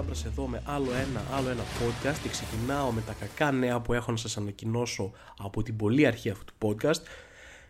Ζάμπρα εδώ με άλλο ένα, άλλο ένα podcast και ξεκινάω με τα κακά νέα που έχω να σας ανακοινώσω από την πολύ αρχή αυτού του podcast.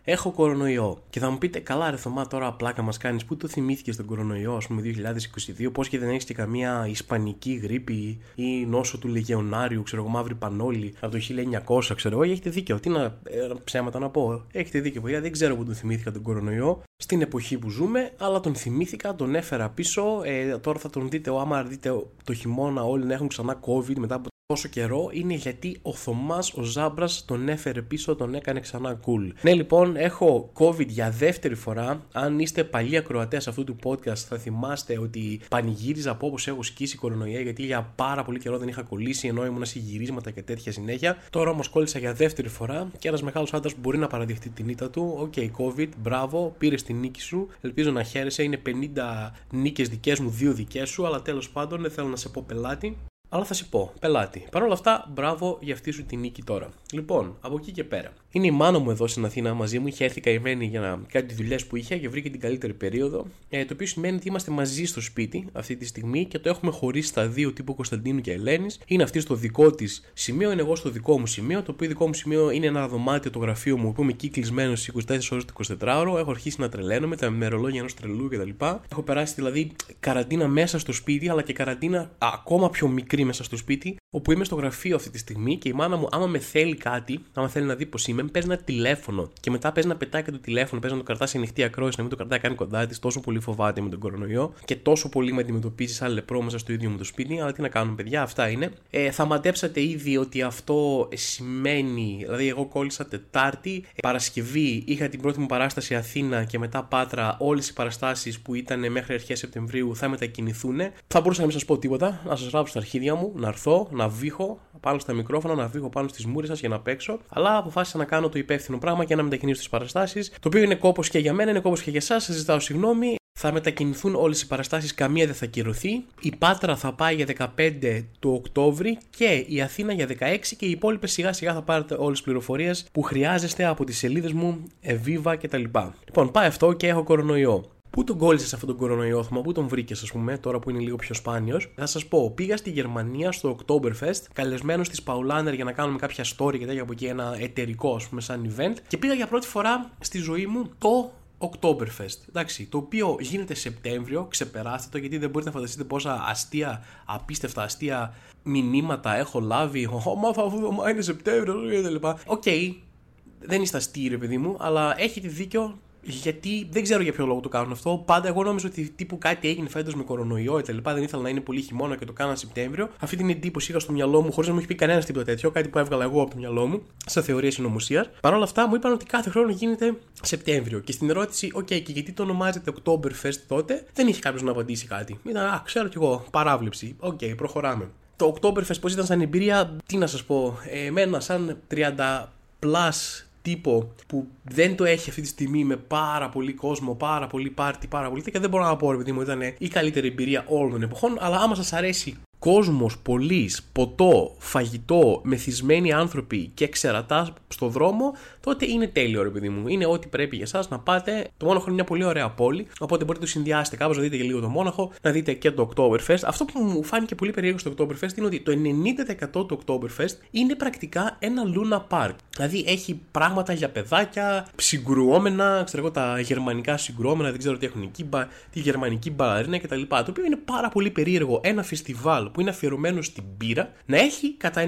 Έχω κορονοϊό. Και θα μου πείτε, καλά, ρε Θωμά, τώρα πλάκα μας κάνεις. Πού το θυμήθηκε τον κορονοϊό, ας πούμε, 2022, πώς και δεν έχεις και καμία ισπανική γρήπη ή νόσο του Λεγεωνάριου, ξέρω εγώ, μαύρη πανόλη από το 1900, ξέρω εγώ. Έχετε δίκιο. Τι να ε, ψέματα να πω. Έχετε δίκιο, παιδιά. Δεν ξέρω πού τον θυμήθηκα τον κορονοϊό στην εποχή που ζούμε, αλλά τον θυμήθηκα, τον έφερα πίσω. Ε, τώρα θα τον δείτε, άμα δείτε το χειμώνα, όλοι να έχουν ξανά COVID μετά από τόσο καιρό είναι γιατί ο Θωμάς ο Ζάμπρας τον έφερε πίσω, τον έκανε ξανά cool. Ναι, λοιπόν, έχω COVID για δεύτερη φορά. Αν είστε παλιοί ακροατές αυτού του podcast, θα θυμάστε ότι πανηγύριζα από όπως έχω σκίσει κορονοϊό γιατί για πάρα πολύ καιρό δεν είχα κολλήσει ενώ ήμουν σε γυρίσματα και τέτοια συνέχεια. Τώρα όμως κόλλησα για δεύτερη φορά και ένας μεγάλος άντρας μπορεί να παραδεχτεί την ήττα του. OK, okay, COVID, μπράβο, πάρε την νίκη σου. Ελπίζω να χαίρεσαι. Είναι 50 νίκες δικές μου, δύο δικές σου, αλλά τέλος πάντων δεν θέλω να σε πω πελάτη. Αλλά θα σε πω, πελάτη. Παρ' όλα αυτά, μπράβο για αυτή σου τη νίκη τώρα. Λοιπόν, από εκεί και πέρα. Είναι η μάνα μου εδώ στην Αθήνα μαζί μου. Είχε έρθει καημένη για να κάνει τις δουλειές που είχε και βρήκε την καλύτερη περίοδο. Ε, το οποίο σημαίνει ότι είμαστε μαζί στο σπίτι αυτή τη στιγμή και το έχουμε χωρίσει στα δύο τύπου Κωνσταντίνου και Ελένης. Είναι αυτή στο δικό της σημείο, είμαι εγώ στο δικό μου σημείο. Το οποίο δικό μου σημείο είναι ένα δωμάτιο το γραφείο μου που είμαι εκεί κλεισμένος στις 24 ώρες του 24ωρο. Έχω αρχίσει να τρελαίνω με τα μερολόγια ενός τρελού κτλ. Έχω περάσει δηλαδή καραντίνα μέσα στο σπίτι, αλλά και καραντίνα ακόμα πιο μικρή μέσα στο σπίτι, όπου είμαι στο γραφείο αυτή τη στιγμή και η μάνα μου, άμα με θέλει κάτι, άμα θέλει να δει πω είμαι, παίζει ένα τηλέφωνο. Και μετά παίζει να πετάει και το τηλέφωνο, παίζει να το κρατάς σε ανοιχτή ακρόαση, να μην το κρατάει καν κοντά της. Τόσο πολύ φοβάται με τον κορονοϊό και τόσο πολύ με αντιμετωπίζει σαν λεπρό μέσα στο ίδιο μου το σπίτι. Αλλά τι να κάνουμε, παιδιά, αυτά είναι. Ε, θα μαντέψατε ήδη ότι αυτό σημαίνει, δηλαδή, εγώ κόλλησα Τετάρτη, ε, Παρασκευή είχα την πρώτη μου παράσταση Αθήνα και μετά Πάτρα. Όλες οι παραστάσεις που ήταν μέχρι αρχές Σεπτεμβρίου θα μετακινηθούν. Θα μπορούσα να μην σας πω τίποτα, να σας γράψω στα αρχίδια μου, να έρθω, να βήχω πάνω στα μικρόφωνα, να βήχω πάνω στις μούρες σας για να παίξω. Αλλά αποφάσισα να κάνω το υπεύθυνο πράγμα και να μετακινήσω τις παραστάσεις. Το οποίο είναι κόπος και για μένα, είναι κόπος και για εσάς. Σας ζητάω συγγνώμη. Θα μετακινηθούν όλες οι παραστάσεις, καμία δεν θα κυρωθεί. Η Πάτρα θα πάει για 15 του Οκτώβρη και η Αθήνα για 16 και οι υπόλοιπες σιγά σιγά θα πάρετε όλες τις πληροφορίες που χρειάζεστε από τις σελίδες μου, Eviva κτλ. Λοιπόν, πάει αυτό και έχω κορονοϊό. Πού τον κόλλησες αυτόν τον κορονοϊό, Θωμά, πού τον βρήκες, ας πούμε, τώρα που είναι λίγο πιο σπάνιος; Θα σας πω, πήγα στη Γερμανία στο Oktoberfest, καλεσμένος της Paulaner για να κάνουμε κάποια story και τέτοια από εκεί, ένα εταιρικό, ας πούμε, σαν event. Και πήγα για πρώτη φορά στη ζωή μου το Oktoberfest. Εντάξει, το οποίο γίνεται Σεπτέμβριο, ξεπεράστε το γιατί δεν μπορείτε να φανταστείτε πόσα αστεία, απίστευτα αστεία μηνύματα έχω λάβει. Μα θα είναι Σεπτέμβριο, κλπ. Οκ, δεν είστε αστείοι, ρε παιδί μου, αλλά έχετε δίκιο γιατί δεν ξέρω για ποιο λόγο το κάνουν αυτό. Πάντα εγώ νόμιζα ότι τύπου κάτι έγινε φέτος με κορονοϊό κτλ. Δεν ήθελα να είναι πολύ χειμώνα και το κάναν Σεπτέμβριο. Αυτή την εντύπωση είχα στο μυαλό μου χωρίς να μου έχει πει κανένας τίποτα τέτοιο. Κάτι που έβγαλα εγώ από το μυαλό μου, σε θεωρία συνωμοσίας. Παρ' όλα αυτά μου είπαν ότι κάθε χρόνο γίνεται Σεπτέμβριο. Και στην ερώτηση, OK, και γιατί το ονομάζεται Oktoberfest τότε, δεν είχε κάποιος να απαντήσει κάτι. Ήταν, Α, ξέρω κι εγώ, παράβλεψη. OK, okay, προχωράμε. Το Oktoberfest πώς ήταν σαν εμπειρία, τι να σας πω, ε, εμένα σαν 30 plus τύπο που δεν το έχει αυτή τη στιγμή με πάρα πολύ κόσμο, πάρα πολύ πάρτι, πάρα πολύ και δεν μπορώ να πω ρε παιδί μου ήταν η καλύτερη εμπειρία όλων των εποχών αλλά άμα σας αρέσει κόσμος, πολλής, ποτό, φαγητό, μεθυσμένοι άνθρωποι και ξερατά στο δρόμο, τότε είναι τέλειο, ρε παιδί μου. Είναι ό,τι πρέπει για εσάς να πάτε. Το Μόναχο είναι μια πολύ ωραία πόλη, οπότε μπορείτε να το συνδυάσετε κάπως, να δείτε και λίγο το Μόναχο, να δείτε και το Oktoberfest. Αυτό που μου φάνηκε πολύ περίεργο στο Oktoberfest είναι ότι το 90% του Oktoberfest είναι πρακτικά ένα λούνα παρκ. Δηλαδή έχει πράγματα για παιδάκια, συγκρουόμενα, ξέρω εγώ τα γερμανικά συγκρουόμενα, δεν ξέρω τι έχουν εκεί, τη γερμανική μπαλαρίνα κτλ. Το οποίο είναι πάρα πολύ περίεργο ένα φεστιβάλ που είναι αφιερωμένο στην μπύρα να έχει κατά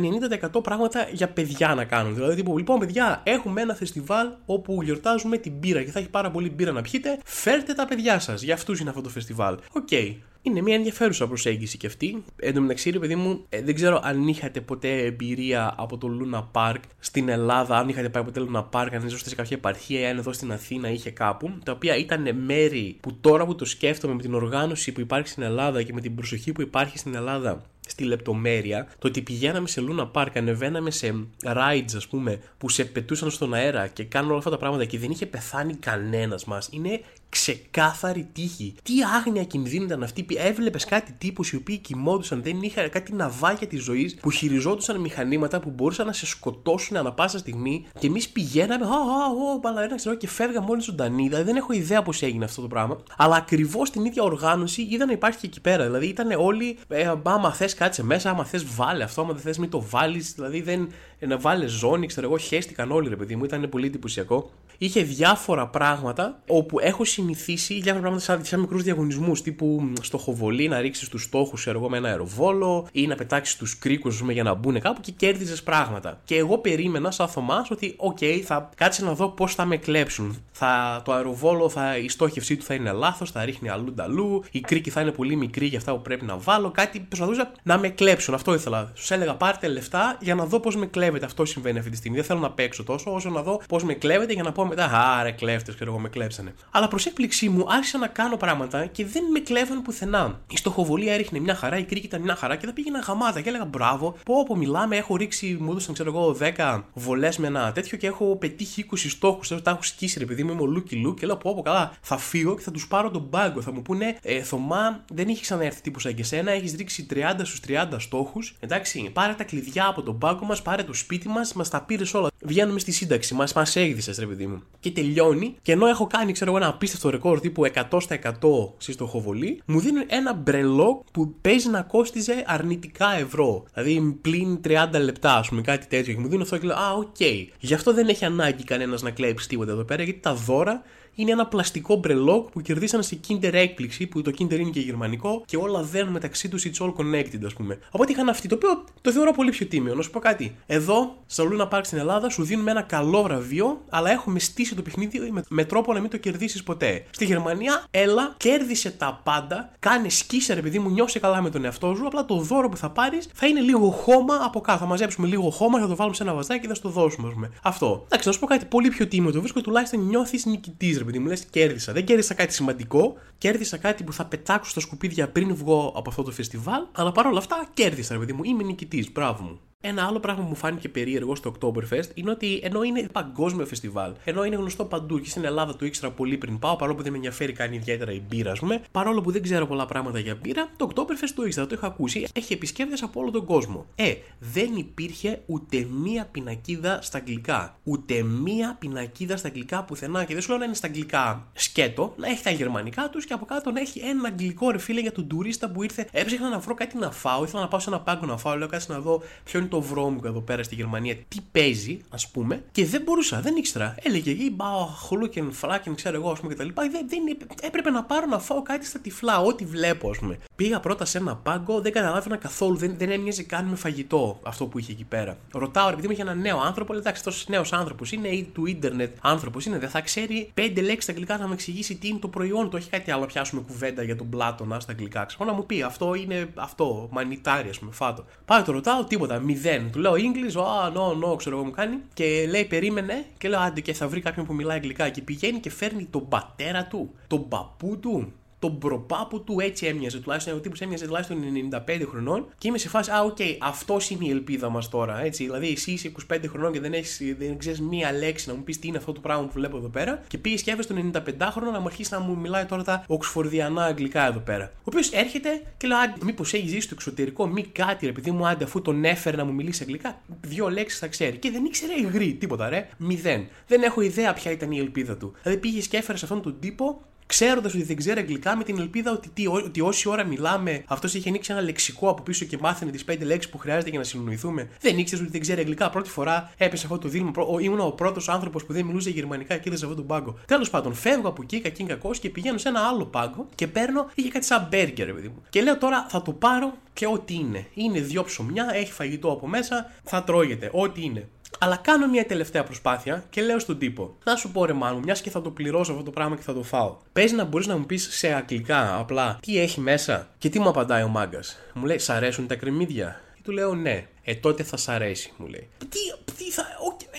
90% πράγματα για παιδιά να κάνουν. Δηλαδή, τύπου, λοιπόν, παιδιά, έχουμε ένα φεστιβάλ όπου γιορτάζουμε την μπύρα και θα έχει πάρα πολύ μπύρα να πιείτε. Φέρτε τα παιδιά σας. Για αυτούς είναι αυτό το φεστιβάλ. OK. Okay. Είναι μια ενδιαφέρουσα προσέγγιση και αυτή. Εν τω μεταξύ, ρε παιδί μου, ε, δεν ξέρω αν είχατε ποτέ εμπειρία από το Luna Park στην Ελλάδα, αν είχατε πάει ποτέ Luna Park, αν είσαστε σε κάποια επαρχία ή αν εδώ στην Αθήνα είχε κάπου, τα οποία ήταν μέρη που τώρα που το σκέφτομαι με την οργάνωση που υπάρχει στην Ελλάδα και με την προσοχή που υπάρχει στην Ελλάδα στη λεπτομέρεια, το ότι πηγαίναμε σε Luna Park, ανεβαίναμε σε rides, ας πούμε, που σε πετούσαν στον αέρα και κάνουν όλα αυτά τα πράγματα και δεν είχε πεθάνει κανένας μας, είναι ξεκάθαρη τύχη. Τι άγνοια κινδύνου ήταν αυτή. Έβλεπες κάτι τύπους οι οποίοι κοιμόντουσαν, δεν είχαν κάτι ναυάγια της ζωής που χειριζόντουσαν μηχανήματα που μπορούσαν να σε σκοτώσουν ανα πάσα στιγμή και εμείς πηγαίναμε, Α, α, μπαλαρίνα, ξέρω και φεύγαμε όλοι ζωντανοί. Δηλαδή δεν έχω ιδέα πώς έγινε αυτό το πράγμα. Αλλά ακριβώς την ίδια οργάνωση είδα να υπάρχει και εκεί πέρα. Δηλαδή ήταν όλοι, ε, άμα θες κάτσε μέσα, άμα θες βάλε αυτό, άμα δεν θες μην το βάλεις. Δηλαδή δεν, ε, να βάλεις ζώνη, ξέρω εγώ, χέστηκαν όλοι ρε παιδί μου, ήταν πολύ εντυπωσιακό. Είχε διάφορα πράγματα όπου έχω συνηθίσει διάφορα πράγματα σαν, σαν μικρούς διαγωνισμούς τύπου στοχοβολή, να ρίξεις τους στόχους ξέρω εγώ με ένα αεροβόλο ή να πετάξεις τους κρίκους για να μπουν κάπου και κέρδιζες πράγματα. Και εγώ περίμενα σαν Θωμάς ότι, OK, okay, θα κάτσε να δω πώς θα με κλέψουν. Θα, το αεροβόλο, θα, η στόχευσή του θα είναι λάθος, θα ρίχνει αλλού ντ' αλλού, οι κρίκοι θα είναι πολύ μικροί για αυτά που πρέπει να βάλω. Κάτι προσπαθούσα να με κλέψουν. Αυτό ήθελα. Σου έλεγα πάρτε λεφτά για να δω πώς με κλέβετε. Αυτό συμβαίνει αυτή τη στιγμή. Δεν θέλω να παίξω τόσο όσο να δω πώς με κλέβετε για να πω μετά, Άρε, κλέφτες, και εδώ με κλέψανε. Αλλά προς έκπληξή μου άρχισα να κάνω πράγματα και δεν με κλέβαν πουθενά. Η στοχοβολή έριχνε μια χαρά, οι κρίκοι ήταν μια χαρά και τα πήγαινα γαμάτα και έλεγα μπράβο. Πω πω που μιλάμε, έχω ρίξει, μου έδωσαν ξέρω εγώ 10 βολές με ένα τέτοιο και έχω πετύχει 20 στόχους. Τα έχω σκίσει ρε παιδί μου, είμαι ο Λούκι Λουκ και λέω πω, πω καλά, θα φύγω και θα τους πάρω τον πάγκο. Θα μου πούνε, ε, Θωμά, δεν έχει ξαναέρθει τύπου σαν και σένα, έχεις ρίξει 30 στους 30 στόχους. Εντάξει, πάρε τα κλειδιά από τον πάγκο μας, πάρε το σπίτι μας, μας τα πήρες όλα. Βγαίνουμε στη σύνταξη, μας μας έγδυσε ρε παιδί μου. Και τελειώνει και ενώ έχω κάνει, ξέρω εγώ, ένα απίστευτο ρεκόρ τύπου 100% στη στοχοβολή, μου δίνουν ένα μπρελόκ που παίζει να κόστιζε αρνητικά ευρώ. Δηλαδή πλην 30 λεπτά, ας πούμε, κάτι τέτοιο. Και μου δίνουν αυτό και λέω, Α, OK. Okay. Γι' αυτό δεν έχει ανάγκη κανένας να κλέψει τίποτα εδώ πέρα, γιατί τα δώρα είναι ένα πλαστικό μπρελόκ που κερδίσαν σε Kinder έκπληξη, που το Kinder είναι και γερμανικό και όλα δένουν μεταξύ τους, it's all connected, ας πούμε. Οπότε είχαν αυτή, το οποίο το θεωρώ πολύ πιο τίμιο. Να σου πω κάτι. Εδώ, στο Luna Park στην Ελλάδα, σου δίνουμε ένα καλό βραβείο, αλλά έχουμε στήσει το παιχνίδι με, με τρόπο να μην το κερδίσεις ποτέ. Στη Γερμανία, έλα, κέρδισε τα πάντα, κάνε σκίσερ επειδή μου νιώσει καλά με τον εαυτό σου, απλά το δώρο που θα πάρεις θα είναι λίγο χώμα από κάτω. Θα μαζέψουμε λίγο χώμα, θα το βάλουμε σε ένα βαζάκι και θα στο δώσουμε, ας πούμε. Αυτό. Εντάξει, να σου πω κάτι πολύ πιο τίμιο το βρίσκω, τουλάχιστον νιώθεις νικητής, ρε παιδί μου, λες κέρδισα. Δεν κέρδισα κάτι σημαντικό, κέρδισα κάτι που θα πετάξω στα σκουπίδια πριν βγω από αυτό το φεστιβάλ, αλλά παρόλα αυτά κέρδισα, ρε παιδί μου. Είμαι νικητής. Μπράβο μου. Ένα άλλο πράγμα που μου φάνηκε περίεργο στο Oktoberfest είναι ότι ενώ είναι παγκόσμιο φεστιβάλ, ενώ είναι γνωστό παντού και στην Ελλάδα το ήξερα πολύ πριν πάω, παρόλο που δεν με ενδιαφέρει καν ιδιαίτερα η μπύρα, ας πούμε, παρόλο που δεν ξέρω πολλά πράγματα για μπύρα, το Oktoberfest το ήξερα, το είχα ακούσει, έχει επισκέπτες από όλο τον κόσμο. Ε, δεν υπήρχε ούτε μία πινακίδα στα αγγλικά. Ούτε μία πινακίδα στα αγγλικά πουθενά. Και δεν σου λέω να είναι στα αγγλικά σκέτο, να έχει τα γερμανικά τους και από κάτω να έχει ένα αγγλικό ρεφίλε για τον τουρίστα που ήρθε. Έψαχνα να βρω κάτι να φάω, ήθελα να πάω σε ένα πάγκο να φάω, λέω κάτι να δω ποιο είναι το βρώμικο εδώ πέρα στη Γερμανία, τι παίζει, ας πούμε, και δεν μπορούσα, δεν ήξερα. Έλεγε εκεί, μπα, χλούκεν, φλάκεν, ξέρω εγώ, ας πούμε κτλ. Δεν, δεν, έπρεπε να πάρω να φάω κάτι στα τυφλά, ό,τι βλέπω, ας πούμε. Πήγα πρώτα σε ένα πάγκο, δεν καταλάβαινα καθόλου, δεν, δεν έμοιαζε καν με φαγητό αυτό που είχε εκεί πέρα. Ρωτάω, επειδή είμαι για ένα νέο άνθρωπο, λέει εντάξει, αυτός νέος άνθρωπος είναι ή του ίντερνετ άνθρωπος είναι, δεν θα ξέρει πέντε λέξεις στα αγγλικά να μου εξηγήσει τι είναι το προϊόν του, όχι κάτι άλλο, πιάσουμε κουβέντα για τον πλάτονα στα αγγλικά. Ξέρω να μου πει αυτό είναι αυτό, μανιτάρι, ας πούμε, φάτο. Πάω το ρωτάω, τίποτα, μηδέν. Του λέω English, α, no, no, ξέρω εγώ μου κάνει. Και λέει, περίμενε, και λέω, άντε και θα βρει κάποιον που μιλάει αγγλικά. Και πηγαίνει και φέρνει τον πατέρα του, τον παππού του, τον προπάπου του έτσι έμοιαζε. Τουλάχιστον ο τύπος έμοιαζε τουλάχιστον 95 χρονών. Και είμαι σε φάση, Α, OK, okay, αυτός είναι η ελπίδα μας τώρα. Έτσι. Δηλαδή, εσύ είσαι 25 χρονών και δεν, έχεις, δεν ξέρεις μία λέξη να μου πεις τι είναι αυτό το πράγμα που βλέπω εδώ πέρα. Και πήγες και έφερες τον 95χρονο να μου αρχίσει να μου μιλάει τώρα τα οξφορδιανά αγγλικά εδώ πέρα. Ο οποίος έρχεται και λέει, Μήπως έχει ζήσει στο εξωτερικό, μη κάτι, ρε παιδί μου, άντε αφού τον έφερε να μου μιλήσει αγγλικά, δύο λέξεις θα ξέρει. Και δεν ήξερε γρι, τίποτα, ρε. Μηδέν. Δεν έχω ιδέα ποια ήταν η ελπίδα του. Δηλαδή πήγες και έφερες αυτόν τον τύπο ξέροντας ότι δεν ξέρει αγγλικά, με την ελπίδα ότι, τι, ότι όση ώρα μιλάμε, αυτός είχε ανοίξει ένα λεξικό από πίσω και μάθαινε τις πέντε λέξεις που χρειάζεται για να συνεννοηθούμε. Δεν ήξερε ότι δεν ξέρει αγγλικά. Πρώτη φορά έπεσε αυτό το δίλημμα. Ήμουν ο πρώτος άνθρωπος που δεν μιλούσε γερμανικά και είδε σε αυτόν τον πάγκο. Τέλος πάντων, φεύγω από εκεί, κακήν κακός και πηγαίνω σε ένα άλλο πάγκο και παίρνω, είχε κάτι σαν μπέργκερ, παιδί μου. Και λέω τώρα θα το πάρω και ό,τι είναι. Είναι δύο ψωμιά, έχει φαγητό από μέσα, θα τρώγεται. Ό,τι είναι. Αλλά κάνω μια τελευταία προσπάθεια και λέω στον τύπο: Να σου πω ρε μάλλον, μιας και θα το πληρώσω αυτό το πράγμα και θα το φάω. Παίζει να μπορείς να μου πεις σε αγγλικά απλά τι έχει μέσα. Και τι μου απαντάει ο μάγκας. Μου λέει: Σ' αρέσουν τα κρεμμύδια; Και του λέω: Ναι. Ε, τότε θα σ' αρέσει, μου λέει. Τι, τι θα.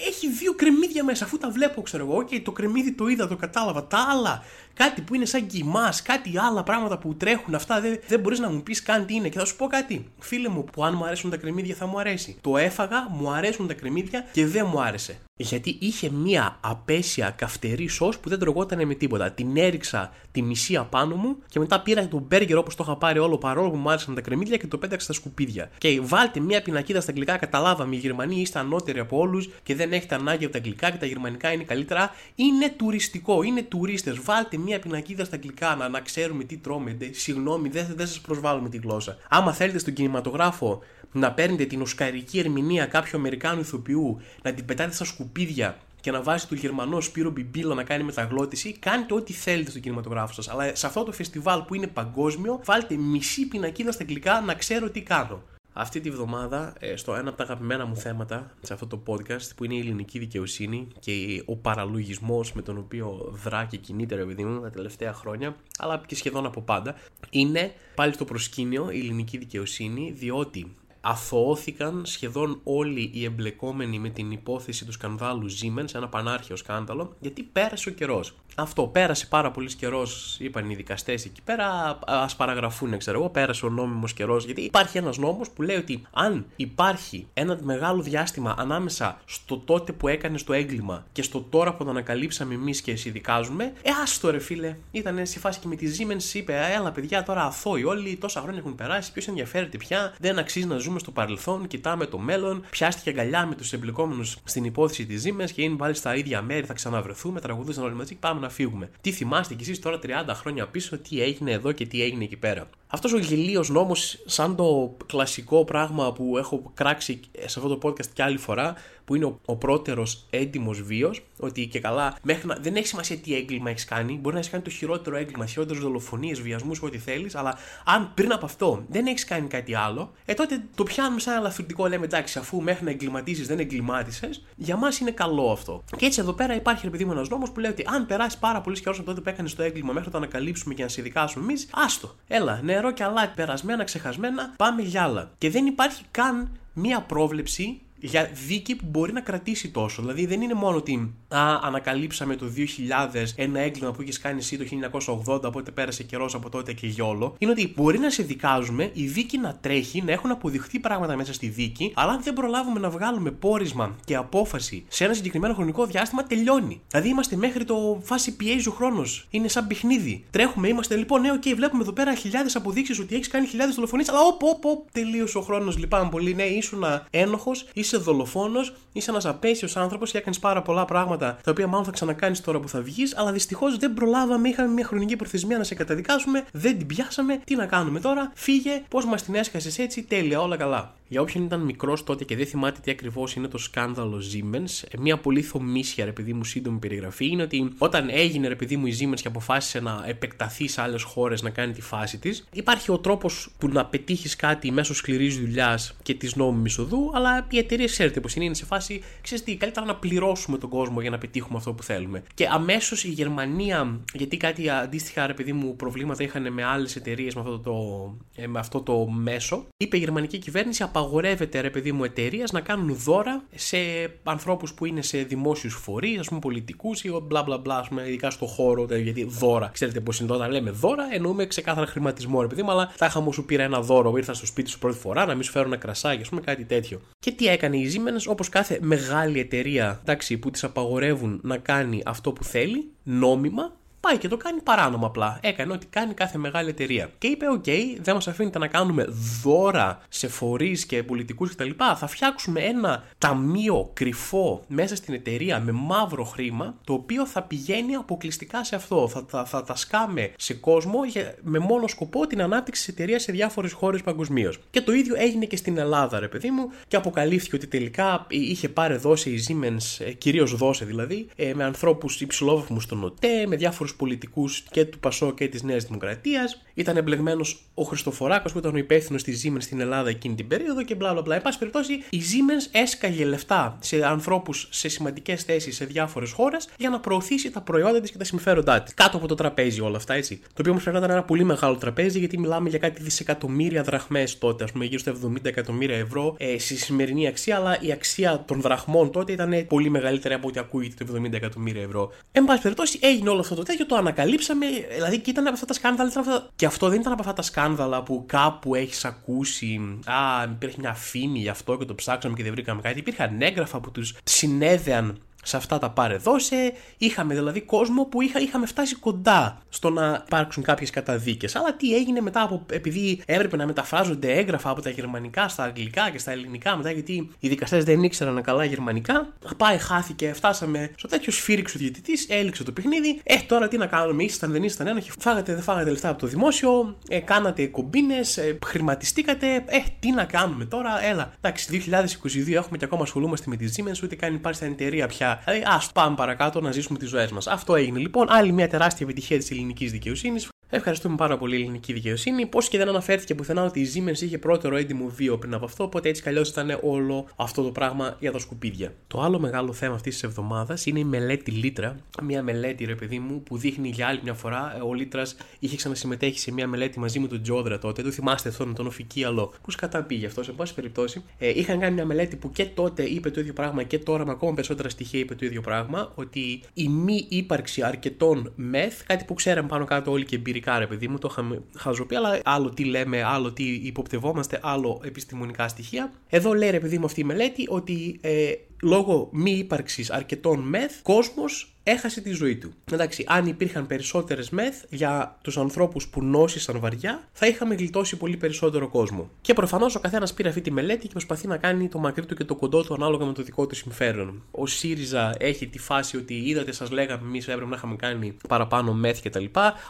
έχει δύο κρεμμύδια μέσα, αφού τα βλέπω, ξέρω εγώ. Okay, το κρεμμύδι το είδα, το κατάλαβα. Τα άλλα Κάτι που είναι σαν κοιμάς, κάτι άλλα πράγματα που τρέχουν αυτά δεν, δεν μπορείς να μου πεις καν τι είναι. Και θα σου πω κάτι. Φίλε μου, που αν μου αρέσουν τα κρεμμύδια θα μου αρέσει. Το έφαγα, μου αρέσουν τα κρεμμύδια και δεν μου άρεσε. Γιατί είχε μία απέσια καυτερή σο που δεν τρογόταν με τίποτα. Την έριξα τη μισή απάνω μου και μετά πήρα τον μπέργκερ όπως το είχα πάρει όλο παρόλο που μου άρεσαν τα κρεμμύδια και το πέταξα στα σκουπίδια. Και βάλτε μία πινακίδα στα αγγλικά, καταλάβαμε. Οι Γερμανοί είστε ανώτεροι από όλους και δεν έχετε ανάγκη από τα αγγλικά και τα γερμανικά είναι καλύτερα. Είναι τουριστικό, είναι τουρίστες. Βάλτε μία πινακίδα στα αγγλικά να, να ξέρουμε τι τρώμε. Συγγνώμη, δεν, δεν σας προσβάλλουμε τη γλώσσα. Άμα θέλετε στον κινηματογράφο να παίρνετε την οσκαρική ερμηνεία κάποιου Αμερικάνου ηθοποιού, να την πετάτε στα σκουπίδια και να βάζει τον Γερμανό Σπύρο Μπιμπίλα να κάνει μεταγλώτηση, κάντε ό,τι θέλετε στο κινηματογράφο σας. Αλλά σε αυτό το φεστιβάλ που είναι παγκόσμιο, βάλτε μισή πινακίδα στα αγγλικά να ξέρω τι κάνω. Αυτή τη βδομάδα, ε, στο ένα από τα αγαπημένα μου θέματα σε αυτό το podcast, που είναι η ελληνική δικαιοσύνη και ο παραλογισμός με τον οποίο δρά και κινείται, ρε παιδί μου, τα τελευταία χρόνια, αλλά και σχεδόν από πάντα, είναι πάλι στο προσκήνιο η ελληνική δικαιοσύνη, διότι αθωώθηκαν σχεδόν όλοι οι εμπλεκόμενοι με την υπόθεση του σκανδάλου Siemens, ένα πανάρχαιο σκάνδαλο, γιατί πέρασε ο καιρός. Αυτό πέρασε πάρα πολύς καιρός, είπαν οι δικαστές εκεί πέρα, ας παραγραφούν, ξέρω εγώ, πέρασε ο νόμιμος καιρός. Γιατί υπάρχει ένας νόμος που λέει ότι αν υπάρχει ένα μεγάλο διάστημα ανάμεσα στο τότε που έκανε το έγκλημα και στο τώρα που το ανακαλύψαμε εμείς και εσύ δικάζουμε, ε, άστο ρε φίλε. Ήταν σε φάση και με τη Siemens είπε, έλα παιδιά τώρα αθώοι όλοι, τόσα χρόνια έχουν περάσει, ποιος ενδιαφέρεται πια, δεν αξίζει να ζούμε στο παρελθόν, κοιτάμε το μέλλον, πιάστηκε αγκαλιά με τους εμπλεκόμενους στην υπόθεση της Siemens και είναι πάλι στα ίδια μέρη, θα ξαναβρεθούμε, τραγουδούσαν όλοι μαζί, πάμε να φύγουμε. Τι θυμάστε κι εσείς τώρα 30 χρόνια πίσω, τι έγινε εδώ και τι έγινε εκεί πέρα; Αυτός ο γελίος νόμος, σαν το κλασικό πράγμα που έχω κράξει σε αυτό το podcast και άλλη φορά, που είναι ο, ο πρώτερος έντιμος βίος, ότι και καλά, μέχρι να, δεν έχει σημασία τι έγκλημα έχεις κάνει, μπορεί να έχεις κάνει το χειρότερο έγκλημα, χειρότερες δολοφονίες, βιασμούς, ό,τι θέλεις, αλλά αν πριν από αυτό δεν έχεις κάνει κάτι άλλο, ε τότε το πιάνουμε σαν ελαφρυντικό, λέμε εντάξει, αφού μέχρι να εγκληματίσει δεν εγκλημάτισες, για μας είναι καλό αυτό. Και έτσι εδώ πέρα υπάρχει, ρε παιδί μου, ένας νόμος που λέει ότι αν περάσει πάρα πολύ καιρός από τότε που έκανες το έγκλημα μέχρι να το ανακαλύψουμε και να σε δικάσουμε εμείς, άστο. Έλα, νερό και αλάτι περασμένα, ξεχασμένα, πάμε για άλλα. Και δεν υπάρχει καν μία πρόβλεψη για δίκη που μπορεί να κρατήσει τόσο. Δηλαδή δεν είναι μόνο ότι α, ανακαλύψαμε το 2000 ένα έγκλημα που έχει κάνει εσύ το 1980, οπότε πέρασε καιρός από τότε και γιόλο. Είναι ότι μπορεί να σε δικάζουμε, η δίκη να τρέχει, να έχουν αποδειχθεί πράγματα μέσα στη δίκη, αλλά αν δεν προλάβουμε να βγάλουμε πόρισμα και απόφαση σε ένα συγκεκριμένο χρονικό διάστημα, τελειώνει. Δηλαδή είμαστε μέχρι το φάση πιέζει ο χρόνος. Είναι σαν παιχνίδι. Τρέχουμε, είμαστε λοιπόν, ναι, okay, βλέπουμε εδώ πέρα χιλιάδες αποδείξεις ότι έχεις κάνει χιλιάδες δολοφονίες, αλλά οπ, οπ, οπ, τελείωσε ο χρόνος, λυπάμαι πολύ. Ναι, ήσουν ένοχο, είσαι είσαι δολοφόνος, είσαι ένας απέσιος άνθρωπος και έκανες πάρα πολλά πράγματα τα οποία μάλλον θα ξανακάνεις τώρα που θα βγεις, αλλά δυστυχώς δεν προλάβαμε, είχαμε μια χρονική προθεσμία να σε καταδικάσουμε, δεν την πιάσαμε, τι να κάνουμε τώρα, φύγε, πώς μας την έσκασε έτσι, τέλεια, όλα καλά. Για όποιον ήταν μικρός τότε και δεν θυμάται τι ακριβώς είναι το σκάνδαλο Siemens, ε, μια πολύ θομίσια ρε παιδί μου σύντομη περιγραφή είναι ότι όταν έγινε ρε παιδί μου η Siemens και αποφάσισε να επεκταθεί σε άλλες χώρες να κάνει τη φάση της, υπάρχει ο τρόπος που να πετύχεις κάτι μέσω σκληρής δουλειάς και της νόμιμης οδού, αλλά οι εταιρείες ξέρετε πώς είναι, είναι σε φάση, ξέρεις τι, καλύτερα να πληρώσουμε τον κόσμο για να πετύχουμε αυτό που θέλουμε. Και αμέσως η Γερμανία, γιατί κάτι αντίστοιχα ρε παιδί μου προβλήματα είχαν με άλλες εταιρείες με, αυτό το, ε, με αυτό το μέσο, είπε η γερμανική κυβέρνηση απαγορεύεται ρε παιδί μου εταιρείες να κάνουν δώρα σε ανθρώπους που είναι σε δημόσιους φορείς, ας πούμε πολιτικούς ή μπλα μπλα μπλα, ας πούμε, ειδικά στο χώρο, γιατί δώρα. Ξέρετε πώς είναι όταν λέμε δώρα, εννοούμε ξεκάθαρα χρηματισμό ρε παιδί μου, αλλά θα είχα σου πήρα ένα δώρο, ήρθα στο σπίτι σου πρώτη φορά να μην σου φέρω ένα κρασάκι, ας πούμε κάτι τέτοιο. Και τι έκανε η Siemens, όπως κάθε μεγάλη εταιρεία εντάξει, που τη απαγορεύουν να κάνει αυτό που θέλει, νόμιμα, πάει και το κάνει παράνομα απλά. Έκανε ό,τι κάνει κάθε μεγάλη εταιρεία. Και είπε: Οκ, δεν μας αφήνετε να κάνουμε δώρα σε φορείς και πολιτικούς κτλ. Θα φτιάξουμε ένα ταμείο κρυφό μέσα στην εταιρεία με μαύρο χρήμα, το οποίο θα πηγαίνει αποκλειστικά σε αυτό. Θα, θα, θα τα σκάμε σε κόσμο για, με μόνο σκοπό την ανάπτυξη της εταιρείας σε διάφορες χώρες παγκοσμίως. Και το ίδιο έγινε και στην Ελλάδα, ρε παιδί μου, και αποκαλύφθηκε ότι τελικά είχε πάρε δώσε η Siemens, ε, κυρίως δώσε δηλαδή, ε, με ανθρώπους υψηλόβαθμους στον ΟΤΕ, με διάφορους πολιτικούς και του ΠΑΣΟΚ και της Νέας Δημοκρατίας. Ήταν εμπλεγμένος ο Χριστοφοράκος που ήταν ο υπεύθυνος της Siemens στην Ελλάδα εκείνη την περίοδο και μπλα μπλα μπλα. Εν πάση περιπτώσει, η Siemens έσκαγε λεφτά σε ανθρώπους σε σημαντικές θέσεις σε διάφορες χώρες για να προωθήσει τα προϊόντα της και τα συμφέροντά της. Κάτω από το τραπέζι όλα αυτά, έτσι. Το οποίο όμως πρέπει να ήταν ένα πολύ μεγάλο τραπέζι γιατί μιλάμε για κάτι δισεκατομμύρια δραχμές τότε, ας πούμε γύρω στα 70 εκατομμύρια ευρώ ε, στη σημερινή αξία, αλλά η αξία των δραχμών τότε ήταν πολύ μεγαλύτερη από ό,τι ακούγεται το 70 εκατομμύρια ευρώ. Εν πάση περιπτώσει, έγινε όλο αυτό το τέτοιο και το ανακαλύψαμε. Δηλαδή, και ήταν από αυτά τα σκάνδαλα. Ήταν αυτά... Και αυτό δεν ήταν από αυτά τα σκάνδαλα που κάπου έχεις ακούσει. Α, υπήρχε μια φήμη γι' αυτό και το ψάξαμε και δεν βρήκαμε κάτι. Υπήρχαν έγγραφα που τους συνέδεαν σε αυτά τα πάρε δώσε. Είχαμε δηλαδή κόσμο που είχα, είχαμε φτάσει κοντά στο να υπάρξουν κάποιες καταδίκες. Αλλά τι έγινε μετά από. επειδή έπρεπε να μεταφράζονται έγγραφα από τα γερμανικά στα αγγλικά και στα ελληνικά μετά, γιατί οι δικαστές δεν ήξεραν καλά γερμανικά. Πάει, χάθηκε, φτάσαμε στο τέτοιο σφύριξο διαιτητής, έληξε το παιχνίδι. Ε, τώρα τι να κάνουμε, ήσασταν, δεν ήσασταν ένοχοι, φάγατε, δεν φάγατε λεφτά από το δημόσιο, ε, κάνατε κομπίνες, ε, χρηματιστήκατε. Ε, τι να κάνουμε τώρα, έλα. Εντάξει, 2022 έχουμε και ακόμα ασχολούμαστε με τη Siemens, ούτε καν υπάρχει στην εταιρεία πια Δηλαδή, ας πάμε παρακάτω να ζήσουμε τις ζωές μας. Αυτό έγινε λοιπόν. Άλλη μια τεράστια επιτυχία της ελληνικής δικαιοσύνης. Ευχαριστούμε πάρα πολύ η ελληνική δικαιοσύνη. Πώς και δεν αναφέρθηκε πουθενά ότι η Siemens είχε πρότερο έντιμο βίο πριν από αυτό, οπότε έτσι κι ήταν όλο αυτό το πράγμα για τα σκουπίδια. Το άλλο μεγάλο θέμα αυτής της εβδομάδας είναι η μελέτη Λύτρα. Μια μελέτη, ρε παιδί μου, που δείχνει για άλλη μια φορά. Ο Λύτρας είχε ξανασυμμετέχει σε μια μελέτη μαζί με τον Τσιόδρα τότε. Το θυμάστε αυτόν τον οφικίαλο πού σκατά πήγε αυτός. Σε πάση περιπτώσει, ε, είχαν κάνει μια μελέτη που και τότε είπε το ίδιο πράγμα και τώρα με ακόμα περισσότερα στοιχεία είπε το ίδιο πράγμα. Ότι η μη ύπαρξη αρκετών ΜΕΘ, κάτι που ξέραμε πάνω κάτω όλοι και εμπειρικά ρε παιδί μου, το είχαμε ξαναπεί, αλλά άλλο τι λέμε, άλλο τι υποπτευόμαστε, άλλο επιστημονικά στοιχεία. Εδώ λέει ρε παιδί μου αυτή η μελέτη ότι ε, λόγω μη ύπαρξης αρκετών μεθ, κόσμος έχασε τη ζωή του. Εντάξει, αν υπήρχαν περισσότερες μεθ για τους ανθρώπους που νόσησαν βαριά, θα είχαμε γλιτώσει πολύ περισσότερο κόσμο. Και προφανώς ο καθένας πήρε αυτή τη μελέτη και προσπαθεί να κάνει το μακρύ του και το κοντό του ανάλογα με το δικό του συμφέρον. Ο ΣΥΡΙΖΑ έχει τη φάση ότι είδατε, σας λέγαμε εμείς έπρεπε να είχαμε κάνει παραπάνω μεθ κτλ.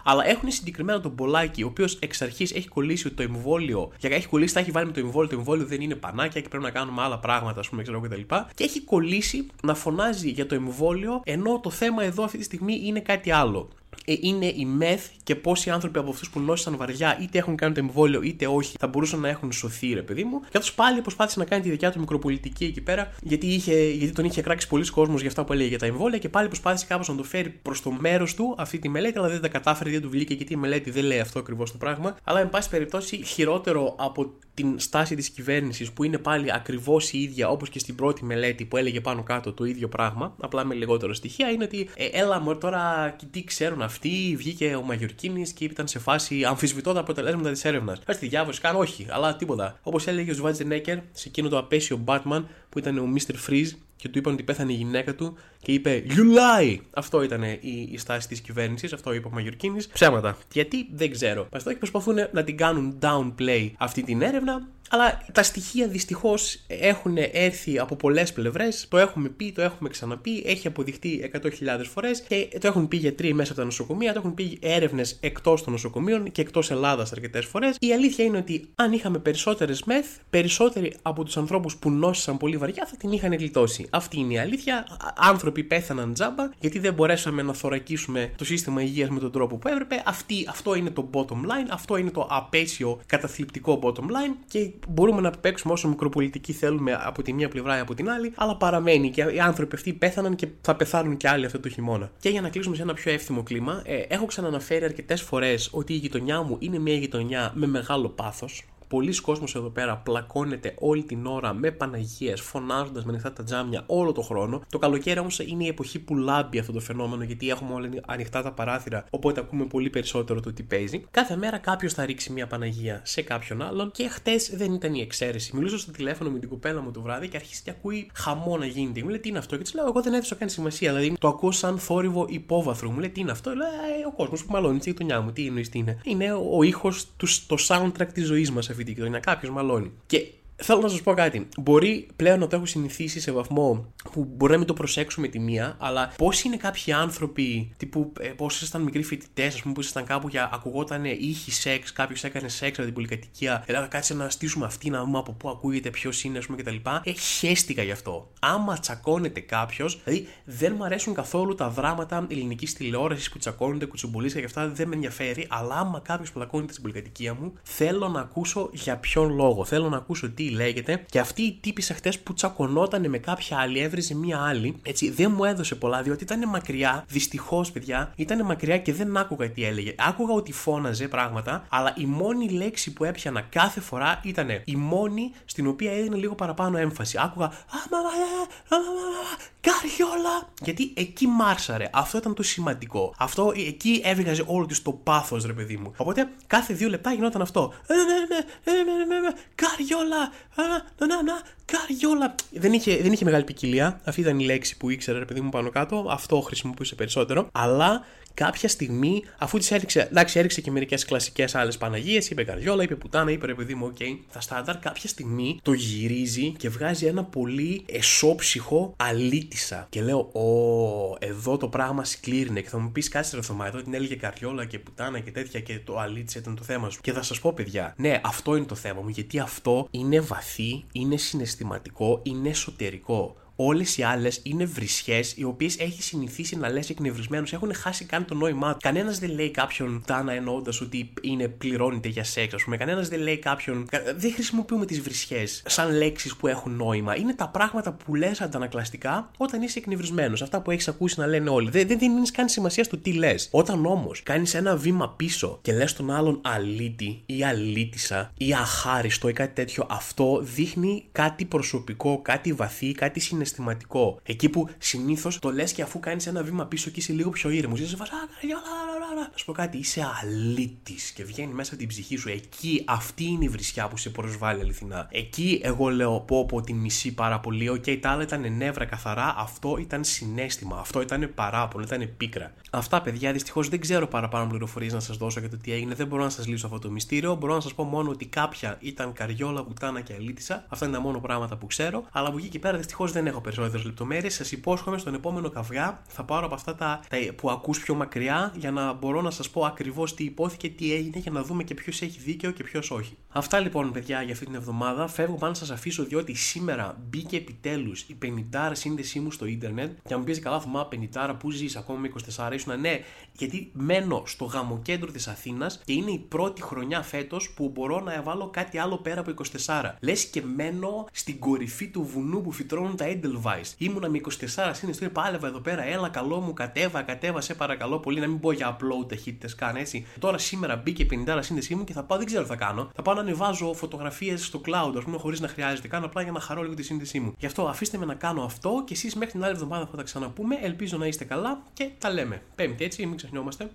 Αλλά έχουν συγκεκριμένα τον Πολάκη, ο οποίος εξ αρχής έχει κολλήσει ότι το εμβόλιο, για έχει κολλήσει, τα έχει βάλει με το εμβόλιο, το εμβόλιο δεν είναι πανάκια και πρέπει να κάνουμε άλλα πράγματα, ας πούμε, ξέρω κτλ. Και έχει κολλήσει να φωνάζει για το εμβόλιο ενώ το θέμα εδώ αυτή τη στιγμή είναι κάτι άλλο. Ε, είναι η μεθ και πόσοι άνθρωποι από αυτούς που νόσησαν βαριά, είτε έχουν κάνει το εμβόλιο είτε όχι, θα μπορούσαν να έχουν σωθεί, ρε παιδί μου. Και αυτός πάλι προσπάθησε να κάνει τη δικιά του μικροπολιτική εκεί πέρα, γιατί, είχε, γιατί τον είχε κράξει πολλοί κόσμος για αυτά που έλεγε για τα εμβόλια και πάλι προσπάθησε κάπως να το φέρει προς το μέρος του αυτή τη μελέτη, αλλά δεν τα κατάφερε, δεν του βγήκε γιατί η μελέτη δεν λέει αυτό ακριβώς το πράγμα. Αλλά, εν πάση περιπτώσει, χειρότερο από την στάση της κυβέρνησης που είναι πάλι ακριβώς η ίδια όπως και στην πρώτη μελέτη που έλεγε πάνω κάτω το ίδιο πράγμα, απλά με λιγότερο στοιχεία, είναι ότι ε, έλα μου τώρα τι ξέρουν αυτοί, βγήκε ο Μαγιορκίνης και ήταν σε φάση αμφισβητώ τα αποτελέσματα της έρευνας. Πα τη διάβασης, καν όχι, αλλά τίποτα. Όπως έλεγε ο Σβάτζε Νέκερ σε εκείνο το απέσιο Batman που ήταν ο Mr. Freeze και του είπαν ότι πέθανε η γυναίκα του και είπε You lie! Αυτό ήταν η, η στάση της κυβέρνησης, αυτό είπε ο Μαγιορκίνης. Ψέματα. Γιατί; Δεν ξέρω. Παστό προσπαθούν να την κάνουν downplay αυτή την έρευνα αλλά τα στοιχεία δυστυχώς έχουν έρθει από πολλές πλευρές. Το έχουμε πει, το έχουμε ξαναπεί, έχει αποδειχτεί 100.000 φορές και το έχουν πει γιατροί μέσα από τα νοσοκομεία, το έχουν πει έρευνες εκτός των νοσοκομείων και εκτός Ελλάδας αρκετές φορές. Η αλήθεια είναι ότι αν είχαμε περισσότερες μεθ, περισσότεροι από τους ανθρώπους που νόσησαν πολύ βαριά θα την είχαν γλιτώσει. Αυτή είναι η αλήθεια. Άνθρωποι πέθαναν τζάμπα γιατί δεν μπορέσαμε να θωρακίσουμε το σύστημα υγείας με τον τρόπο που έπρεπε. Αυτή, αυτό είναι το bottom line, αυτό είναι το απέσιο καταθλιπτικό bottom line και μπορούμε να παίξουμε όσο μικροπολιτική θέλουμε από τη μία πλευρά ή από την άλλη, αλλά παραμένει και οι άνθρωποι αυτοί πέθαναν και θα πεθάνουν και άλλοι αυτό το χειμώνα. Και για να κλείσουμε σε ένα πιο εύθυμο κλίμα, ε, έχω ξαναναφέρει αρκετές φορές ότι η γειτονιά μου είναι μια γειτονιά με μεγάλο πάθος πολλοί κόσμος εδώ πέρα πλακώνεται όλη την ώρα με Παναγίες, φωνάζοντας με ανοιχτά τα τζάμια όλο το χρόνο. Το καλοκαίρι όμως είναι η εποχή που λάμπει αυτό το φαινόμενο γιατί έχουμε όλα ανοιχτά τα παράθυρα, οπότε ακούμε πολύ περισσότερο το τι παίζει. Κάθε μέρα κάποιος θα ρίξει μια Παναγία σε κάποιον άλλον και χτες δεν ήταν η εξαίρεση. Μιλούσα στο τηλέφωνο με την κουπέλα μου το βράδυ και αρχίζει και ακούει χαμό να γίνεται. Μου λέει τι είναι αυτό; Και της λέω: Εγώ δεν έδωσα καν σημασία. Δηλαδή το ακούω σαν θόρυβο υπόβαθρο. Μου λέει τι είναι αυτό; Λέω, «Ε, ο κόσμος που μαλώνει τη γειτονιά μου. Τι εννοείς τι είναι; Είναι ο ήχος, το soundtrack της ζωής μας αυτή τη γειτονιά. Κάποιο μαλώνει. Και Θέλω να σας πω κάτι. Μπορεί πλέον να το έχω συνηθίσει σε βαθμό που μπορεί να μην το προσέξουμε τη μία, αλλά πώς είναι κάποιοι άνθρωποι, τύπου ε, πώς ήσασταν μικροί φοιτητές, ας πούμε, που ήσασταν κάπου για ακουγόταν ήχη σεξ, κάποιος έκανε σεξ από την πολυκατοικία, έλεγα κάτσε να στήσουμε αυτή να δούμε από πού ακούγεται, ποιος είναι, ας πούμε κτλ. Ε, χαίστηκα γι' αυτό. Άμα τσακώνεται κάποιος, δηλαδή δεν μου αρέσουν καθόλου τα δράματα ελληνικής τηλεόρασης που τσακώνονται, κουτσουμπολίσια και αυτά δεν με ενδιαφέρει, αλλά άμα κάποιος πλακώνεται στην πολυκατοικία μου, θέλω να ακούσω για ποιον λόγο. Θέλω να ακούσω τι τι λέγεται. Και αυτή η τύπησα χτες που τσακωνόταν με κάποια άλλη, έβριζε μία άλλη. Έτσι, δεν μου έδωσε πολλά, διότι ήταν μακριά. Δυστυχώς, παιδιά, ήταν μακριά και δεν άκουγα τι έλεγε. Άκουγα ότι φώναζε πράγματα, αλλά η μόνη λέξη που έπιανα κάθε φορά ήταν η μόνη στην οποία έδινε λίγο παραπάνω έμφαση. Άκουγα Καριόλα! Γιατί εκεί μάρσαρε. Αυτό ήταν το σημαντικό. Αυτό εκεί έβγαζε όλο της το πάθος, ρε παιδί μου. Οπότε κάθε δύο λεπτά γινόταν αυτό. Καριόλα! Καριόλα! Δεν είχε, δεν είχε μεγάλη ποικιλία. Αυτή ήταν η λέξη που ήξερε, ρε παιδί μου, πάνω κάτω. Αυτό χρησιμοποιούσε περισσότερο. Αλλά κάποια στιγμή, αφού της έριξε, εντάξει, έριξε και μερικές κλασικές άλλες Παναγίες, είπε Καριόλα, είπε Πουτάνα, είπε ρε παιδί μου, OK, okay, τα στάνταρ, κάποια στιγμή το γυρίζει και βγάζει ένα πολύ εσώψυχο αλήτισσα. Και λέω, Ω, εδώ το πράγμα σκλήρυνε. Και θα μου πεις κάτι ρε Θωμά, εδώ την έλεγε Καριόλα και Πουτάνα και τέτοια και το αλήτισσα ήταν το θέμα σου. Και θα σας πω, παιδιά, ναι, αυτό είναι το θέμα μου, γιατί αυτό είναι βαθύ, είναι συναισθηματικό, είναι εσωτερικό. Όλες οι άλλες είναι βρισιές, οι οποίες έχει συνηθίσει να λες εκνευρισμένους, έχουν χάσει καν το νόημά του. Κανένας δεν λέει κάποιον πουτάνα εννοώντας ότι είναι πληρώνεται για σεξ, ας πούμε. Κανένας δεν λέει κάποιον. Δεν χρησιμοποιούμε τις βρισιές σαν λέξεις που έχουν νόημα. Είναι τα πράγματα που λες αντανακλαστικά όταν είσαι εκνευρισμένος. Αυτά που έχεις ακούσει να λένε όλοι. Δεν, δεν δίνει καν σημασία στο τι λες. Όταν όμως κάνεις ένα βήμα πίσω και λες τον άλλον αλήτη ή αλήτισσα ή αχάριστο ή κάτι τέτοιο, αυτό δείχνει κάτι προσωπικό, κάτι βαθύ, κάτι συναισθηματικό συναισθηματικό. Εκεί που συνήθως το λες και αφού κάνεις ένα βήμα πίσω και είσαι λίγο πιο ήρεμος. Είσαι βασάκα, να σου πω κάτι, είσαι αλήτης και βγαίνει μέσα από την ψυχή σου. Εκεί αυτή είναι η βρισιά που σε προσβάλλει αληθινά. Εκεί εγώ λέω πω πω τη μισεί πάρα πολύ. OK, okay, τα άλλα ήταν νεύρα καθαρά. Αυτό ήταν συναίσθημα. Αυτό ήταν παράπονο, ήταν πίκρα. Αυτά παιδιά δυστυχώς δεν ξέρω παραπάνω πληροφορίες να σας δώσω για το τι έγινε. Δεν μπορώ να σας λύσω αυτό το μυστήριο. Μπορώ να σας πω μόνο ότι κάποια ήταν καριόλα, βουτάνα και αλήτησα. Αυτά είναι τα μόνο πράγματα που ξέρω. Αλλά από εκεί και πέρα δυστυχώς δεν έχω περισσότερες λεπτομέρειες. Σας υπόσχομαι στον επόμενο καυγά θα πάρω από αυτά τα, τα που ακούς πιο μακριά για να μπορώ να σας πω ακριβώς τι υπόθηκε, τι έγινε για να δούμε και ποιος έχει δίκαιο και ποιος όχι. Αυτά λοιπόν, παιδιά, για αυτή την εβδομάδα. Φεύγω πάνω να σας αφήσω διότι σήμερα μπήκε επιτέλους η 50 σύνδεσή μου στο ίντερνετ. Και αν μου πεις καλά, Θωμά, 50 που ζεις ακόμα με 24, ήσουν ναι, γιατί μένω στο γαμοκέντρο της Αθήνας και είναι η πρώτη χρονιά φέτος που μπορώ να βάλω κάτι άλλο πέρα από 24. Λες και μένω στην κορυφή του βουνού που φυτρώνουν τα Edelweiss. Ήμουνα με 24 σύνδεση, πάλευα εδώ πέρα, έλα καλό μου, κατέβα, κατέβα, σε παρακαλώ πολύ να μην πω για upload ταχύτητε καν έτσι. Τώρα σήμερα μπήκε 50 σύνδεσή μου και θα πάω, δεν ξέρω τι θα κάνω. Θα πάω να ανεβάζω φωτογραφίες στο cloud, ας πούμε, χωρίς να χρειάζεται καν, απλά για να χαρώ λίγο τη σύνδεσή μου. Γι' αυτό αφήστε με να κάνω αυτό και εσείς μέχρι την άλλη εβδομάδα θα τα ξαναπούμε. Ελπίζω να είστε καλά και τα λέμε. Πέμπτη έτσι, μην ξεχνιόμαστε.